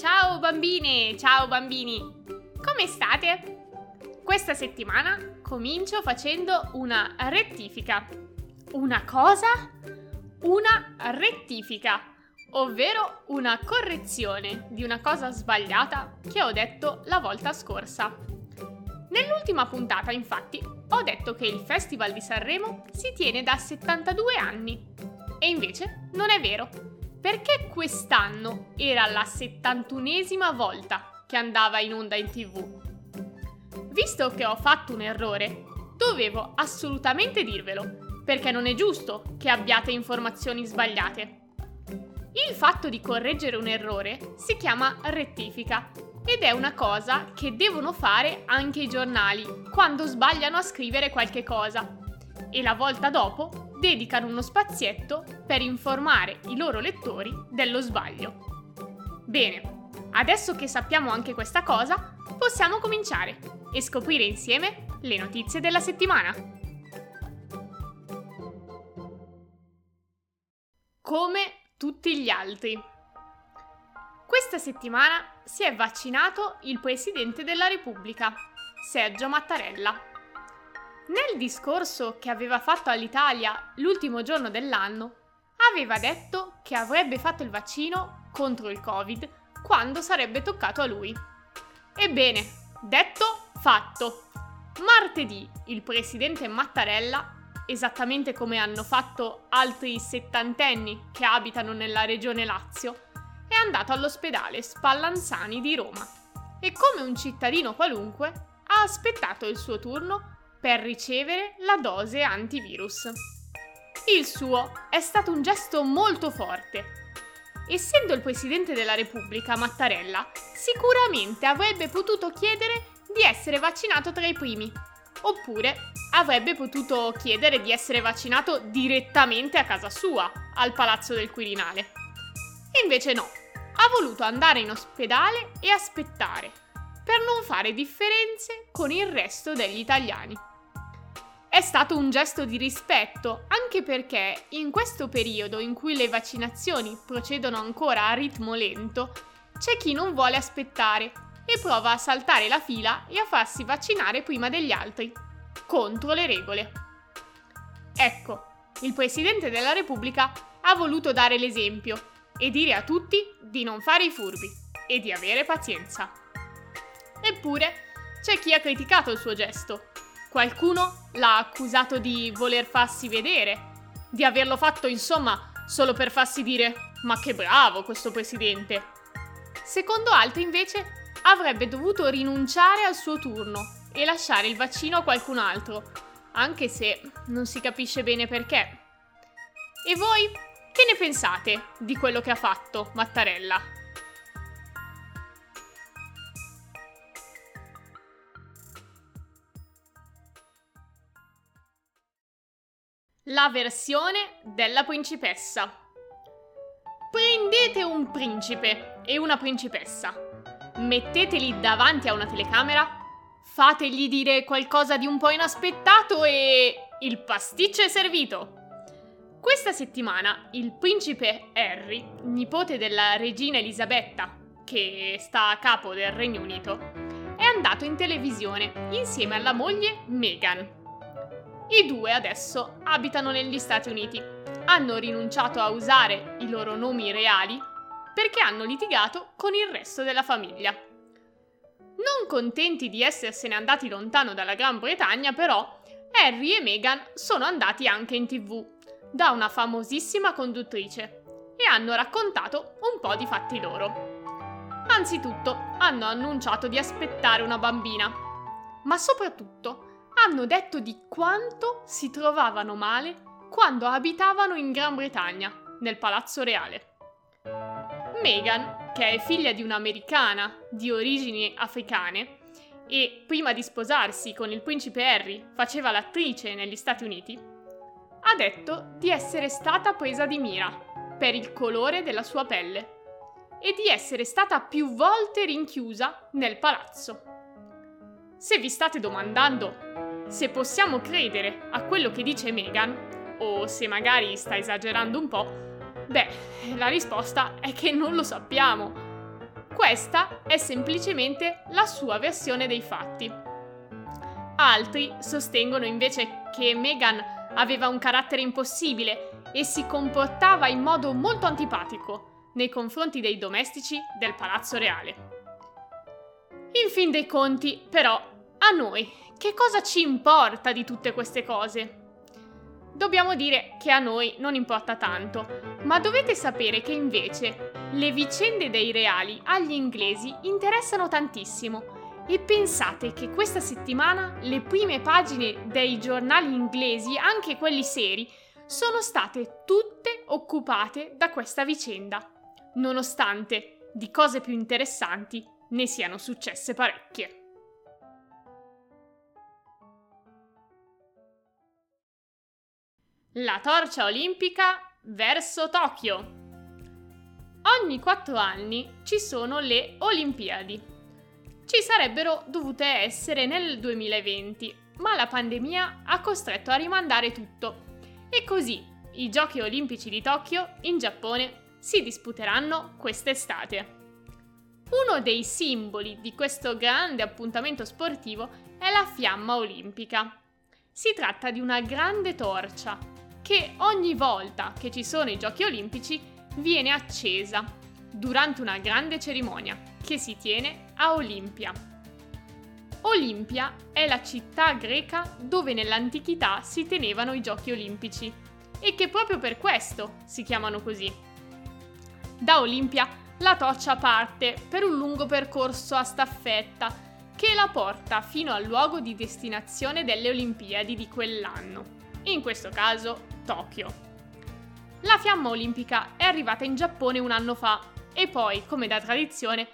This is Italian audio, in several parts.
Ciao bambine, ciao bambini! Come state? Questa settimana comincio facendo una rettifica. Una cosa? Una rettifica, ovvero una correzione di una cosa sbagliata che ho detto la volta scorsa. Nell'ultima puntata, infatti, ho detto che il Festival di Sanremo si tiene da 72 anni. E invece non è vero, perché quest'anno era la 71esima volta che andava in onda in tv. Visto che ho fatto un errore, dovevo assolutamente dirvelo, perché non è giusto che abbiate informazioni sbagliate. Il fatto di correggere un errore si chiama rettifica ed è una cosa che devono fare anche i giornali quando sbagliano a scrivere qualche cosa. E la volta dopo dedicano uno spazietto per informare i loro lettori dello sbaglio. Bene, adesso che sappiamo anche questa cosa, possiamo cominciare e scoprire insieme le notizie della settimana. Come tutti gli altri. Questa settimana si è vaccinato il Presidente della Repubblica, Sergio Mattarella. Nel discorso che aveva fatto all'Italia l'ultimo giorno dell'anno, aveva detto che avrebbe fatto il vaccino contro il Covid quando sarebbe toccato a lui. Ebbene, detto, fatto. Martedì il presidente Mattarella, esattamente come hanno fatto altri settantenni che abitano nella regione Lazio, è andato all'ospedale Spallanzani di Roma e come un cittadino qualunque ha aspettato il suo turno per ricevere la dose antivirus. Il suo è stato un gesto molto forte. Essendo il Presidente della Repubblica, Mattarella, sicuramente avrebbe potuto chiedere di essere vaccinato tra i primi, oppure avrebbe potuto chiedere di essere vaccinato direttamente a casa sua, al Palazzo del Quirinale. Invece no, ha voluto andare in ospedale e aspettare, per non fare differenze con il resto degli italiani. È stato un gesto di rispetto, anche perché in questo periodo in cui le vaccinazioni procedono ancora a ritmo lento, c'è chi non vuole aspettare e prova a saltare la fila e a farsi vaccinare prima degli altri, contro le regole. Ecco, il Presidente della Repubblica ha voluto dare l'esempio e dire a tutti di non fare i furbi e di avere pazienza. Eppure c'è chi ha criticato il suo gesto. Qualcuno l'ha accusato di voler farsi vedere, di averlo fatto insomma solo per farsi dire ma che bravo questo presidente. Secondo altri invece avrebbe dovuto rinunciare al suo turno e lasciare il vaccino a qualcun altro, anche se non si capisce bene perché. E voi che ne pensate di quello che ha fatto Mattarella? La versione della principessa. Prendete un principe e una principessa, metteteli davanti a una telecamera, fategli dire qualcosa di un po' inaspettato e il pasticcio è servito. Questa settimana il principe Harry, nipote della regina Elisabetta, che sta a capo del Regno Unito, è andato in televisione insieme alla moglie Meghan. I due adesso abitano negli Stati Uniti. Hanno rinunciato a usare i loro nomi reali perché hanno litigato con il resto della famiglia. Non contenti di essersene andati lontano dalla Gran Bretagna, però, Harry e Meghan sono andati anche in tv da una famosissima conduttrice e hanno raccontato un po' di fatti loro. Anzitutto hanno annunciato di aspettare una bambina, ma soprattutto hanno detto di quanto si trovavano male quando abitavano in Gran Bretagna, nel Palazzo Reale. Meghan, che è figlia di un'americana di origini africane e prima di sposarsi con il principe Harry faceva l'attrice negli Stati Uniti, ha detto di essere stata presa di mira per il colore della sua pelle e di essere stata più volte rinchiusa nel palazzo. Se vi state domandando se possiamo credere a quello che dice Meghan, o se magari sta esagerando un po', beh, la risposta è che non lo sappiamo. Questa è semplicemente la sua versione dei fatti. Altri sostengono invece che Meghan aveva un carattere impossibile e si comportava in modo molto antipatico nei confronti dei domestici del palazzo reale. In fin dei conti, però, a noi che cosa ci importa di tutte queste cose? Dobbiamo dire che a noi non importa tanto, ma dovete sapere che invece le vicende dei reali agli inglesi interessano tantissimo e pensate che questa settimana le prime pagine dei giornali inglesi, anche quelli seri, sono state tutte occupate da questa vicenda, nonostante di cose più interessanti ne siano successe parecchie. La torcia olimpica verso Tokyo. Ogni quattro anni ci sono le Olimpiadi. Ci sarebbero dovute essere nel 2020, ma la pandemia ha costretto a rimandare tutto. E così i Giochi olimpici di Tokyo in Giappone si disputeranno quest'estate. Uno dei simboli di questo grande appuntamento sportivo è la fiamma olimpica. Si tratta di una grande torcia che ogni volta che ci sono i giochi olimpici viene accesa durante una grande cerimonia che si tiene a Olimpia. Olimpia è la città greca dove nell'antichità si tenevano i giochi olimpici e che proprio per questo si chiamano così. Da Olimpia la torcia parte per un lungo percorso a staffetta che la porta fino al luogo di destinazione delle Olimpiadi di quell'anno, in questo caso Tokyo. La fiamma olimpica è arrivata in Giappone un anno fa e poi, come da tradizione,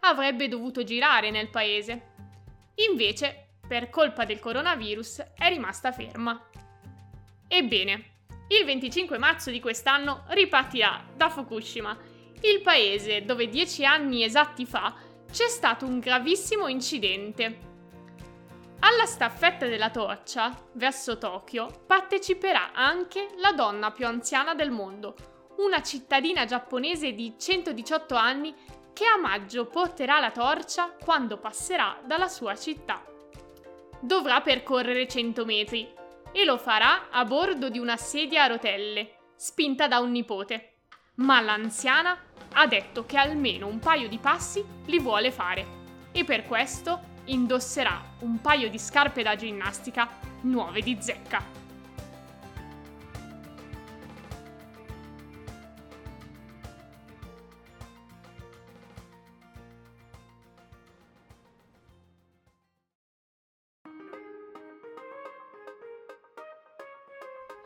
avrebbe dovuto girare nel paese. Invece, per colpa del coronavirus, è rimasta ferma. Ebbene, il 25 marzo di quest'anno ripartirà da Fukushima il paese dove dieci anni esatti fa c'è stato un gravissimo incidente. Alla staffetta della torcia, verso Tokyo, parteciperà anche la donna più anziana del mondo, una cittadina giapponese di 118 anni che a maggio porterà la torcia quando passerà dalla sua città. Dovrà percorrere 100 metri e lo farà a bordo di una sedia a rotelle, spinta da un nipote. Ma l'anziana ha detto che almeno un paio di passi li vuole fare e per questo indosserà un paio di scarpe da ginnastica nuove di zecca.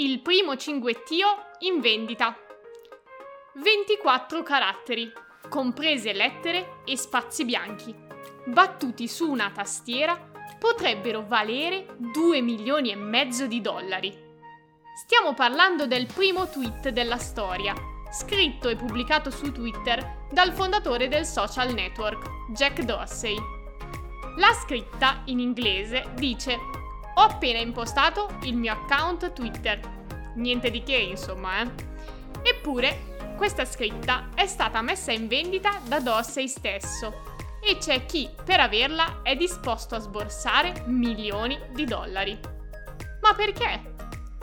Il primo cinguettio in vendita. 24 caratteri, comprese lettere e spazi bianchi, battuti su una tastiera, potrebbero valere 2 milioni e mezzo di dollari. Stiamo parlando del primo tweet della storia, scritto e pubblicato su Twitter dal fondatore del social network, Jack Dorsey. La scritta, in inglese, dice Ho appena impostato il mio account Twitter. Niente di che, insomma, eh. Eppure questa scritta è stata messa in vendita da Dorsey stesso e c'è chi per averla è disposto a sborsare milioni di dollari. Ma perché?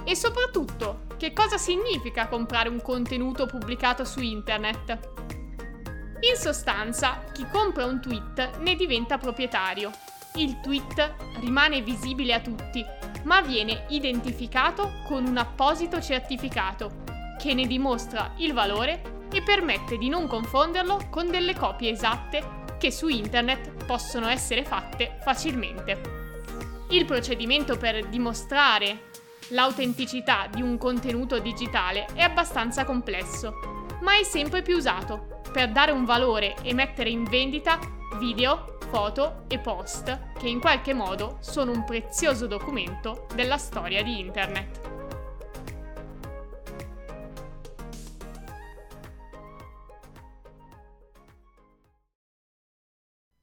E soprattutto, che cosa significa comprare un contenuto pubblicato su internet? In sostanza, chi compra un tweet ne diventa proprietario. Il tweet rimane visibile a tutti, ma viene identificato con un apposito certificato che ne dimostra il valore e permette di non confonderlo con delle copie esatte che su internet possono essere fatte facilmente. Il procedimento per dimostrare l'autenticità di un contenuto digitale è abbastanza complesso, ma è sempre più usato per dare un valore e mettere in vendita video, foto e post che in qualche modo sono un prezioso documento della storia di internet.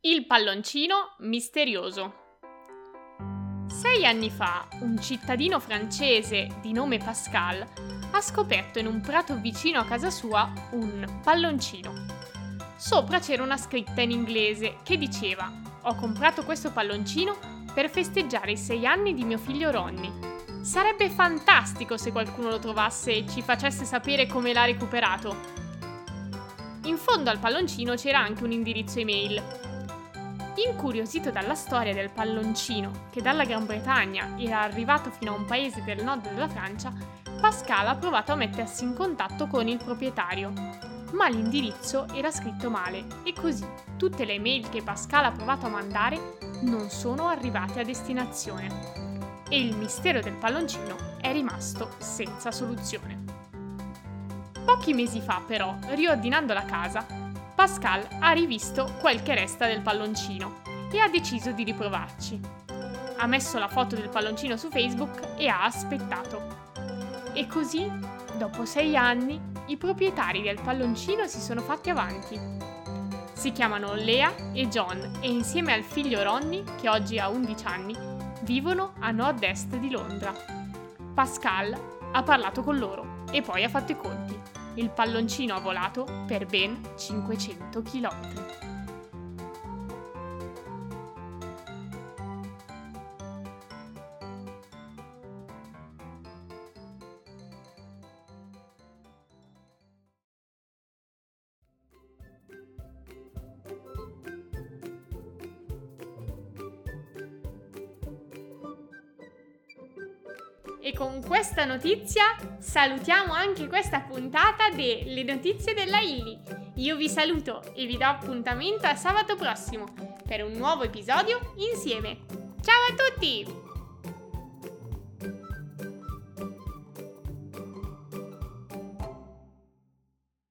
Il palloncino misterioso. Sei anni fa, un cittadino francese di nome Pascal ha scoperto in un prato vicino a casa sua un palloncino. Sopra c'era una scritta in inglese che diceva Ho comprato questo palloncino per festeggiare i sei anni di mio figlio Ronnie. Sarebbe fantastico se qualcuno lo trovasse e ci facesse sapere come l'ha recuperato. In fondo al palloncino c'era anche un indirizzo email. Incuriosito dalla storia del palloncino, che dalla Gran Bretagna era arrivato fino a un paese del nord della Francia, Pascal ha provato a mettersi in contatto con il proprietario, ma l'indirizzo era scritto male e così tutte le mail che Pascal ha provato a mandare non sono arrivate a destinazione. E il mistero del palloncino è rimasto senza soluzione. Pochi mesi fa, però, riordinando la casa, Pascal ha rivisto quel che resta del palloncino e ha deciso di riprovarci. Ha messo la foto del palloncino su Facebook e ha aspettato. E così, dopo sei anni, i proprietari del palloncino si sono fatti avanti. Si chiamano Lea e John e insieme al figlio Ronnie, che oggi ha 11 anni, vivono a nord-est di Londra. Pascal ha parlato con loro e poi ha fatto i conti. Il palloncino ha volato per ben 500 km. E con questa notizia salutiamo anche questa puntata delle notizie della Illy. Io vi saluto e vi do appuntamento a sabato prossimo per un nuovo episodio insieme. Ciao a tutti!